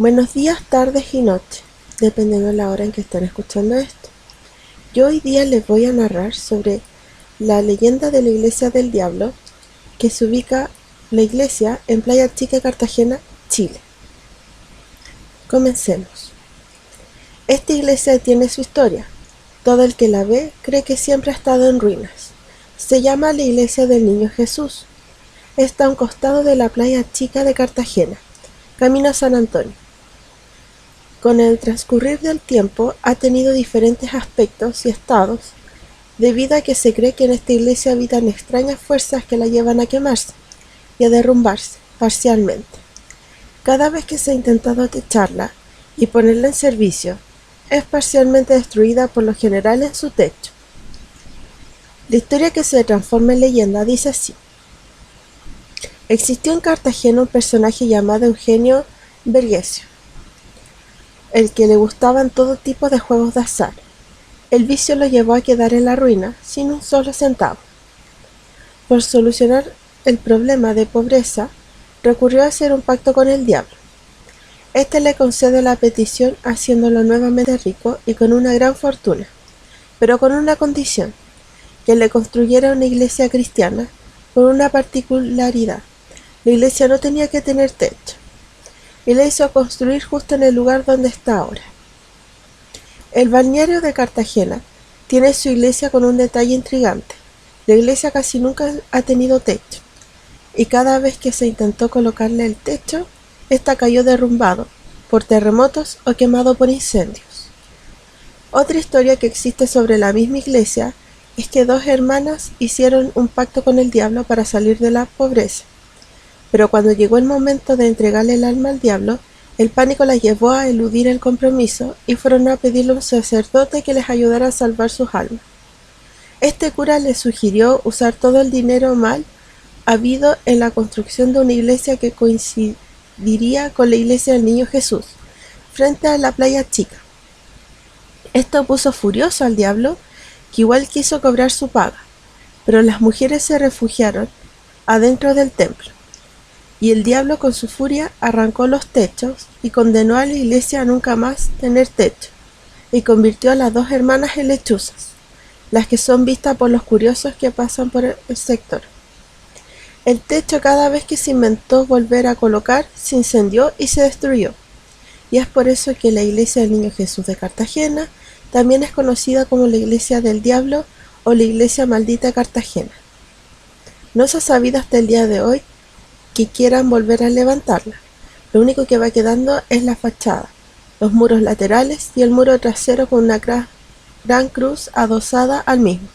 Buenos días, tardes y noches, dependiendo de la hora en que estén escuchando esto. Yo hoy día les voy a narrar sobre la leyenda de la iglesia del diablo que se ubica la iglesia en Playa Chica, Cartagena, Chile. Comencemos. Esta iglesia tiene su historia. Todo el que la ve cree que siempre ha estado en ruinas. Se llama la iglesia del Niño Jesús. Está a un costado de la Playa Chica de Cartagena, camino a San Antonio. Con el transcurrir del tiempo ha tenido diferentes aspectos y estados, debido a que se cree que en esta iglesia habitan extrañas fuerzas que la llevan a quemarse y a derrumbarse parcialmente. Cada vez que se ha intentado techarla y ponerla en servicio, es parcialmente destruida por lo general en su techo. La historia que se transforma en leyenda dice así. Existió en Cartagena un personaje llamado Eugenio Vergesio, el que le gustaban todo tipo de juegos de azar. El vicio lo llevó a quedar en la ruina sin un solo centavo. Por solucionar el problema de pobreza, recurrió a hacer un pacto con el diablo. Este le concede la petición haciéndolo nuevamente rico y con una gran fortuna, pero con una condición, que le construyera una iglesia cristiana con una particularidad. La iglesia no tenía que tener techo y la hizo construir justo en el lugar donde está ahora. El balneario de Cartagena tiene su iglesia con un detalle intrigante. La iglesia casi nunca ha tenido techo, y cada vez que se intentó colocarle el techo, ésta cayó derrumbado por terremotos o quemado por incendios. Otra historia que existe sobre la misma iglesia es que dos hermanas hicieron un pacto con el diablo para salir de la pobreza. Pero cuando llegó el momento de entregarle el alma al diablo, el pánico las llevó a eludir el compromiso y fueron a pedirle a un sacerdote que les ayudara a salvar sus almas. Este cura les sugirió usar todo el dinero mal habido en la construcción de una iglesia que coincidiría con la iglesia del Niño Jesús, frente a la playa chica. Esto puso furioso al diablo, que igual quiso cobrar su paga, pero las mujeres se refugiaron adentro del templo y el diablo con su furia arrancó los techos y condenó a la iglesia a nunca más tener techo, y convirtió a las dos hermanas en lechuzas, las que son vistas por los curiosos que pasan por el sector. El techo cada vez que se inventó volver a colocar se incendió y se destruyó, y es por eso que la iglesia del Niño Jesús de Cartagena también es conocida como la iglesia del diablo o la iglesia maldita Cartagena. No se ha sabido hasta el día de hoy que quieran volver a levantarla. Lo único que va quedando es la fachada, los muros laterales y el muro trasero con una gran cruz adosada al mismo.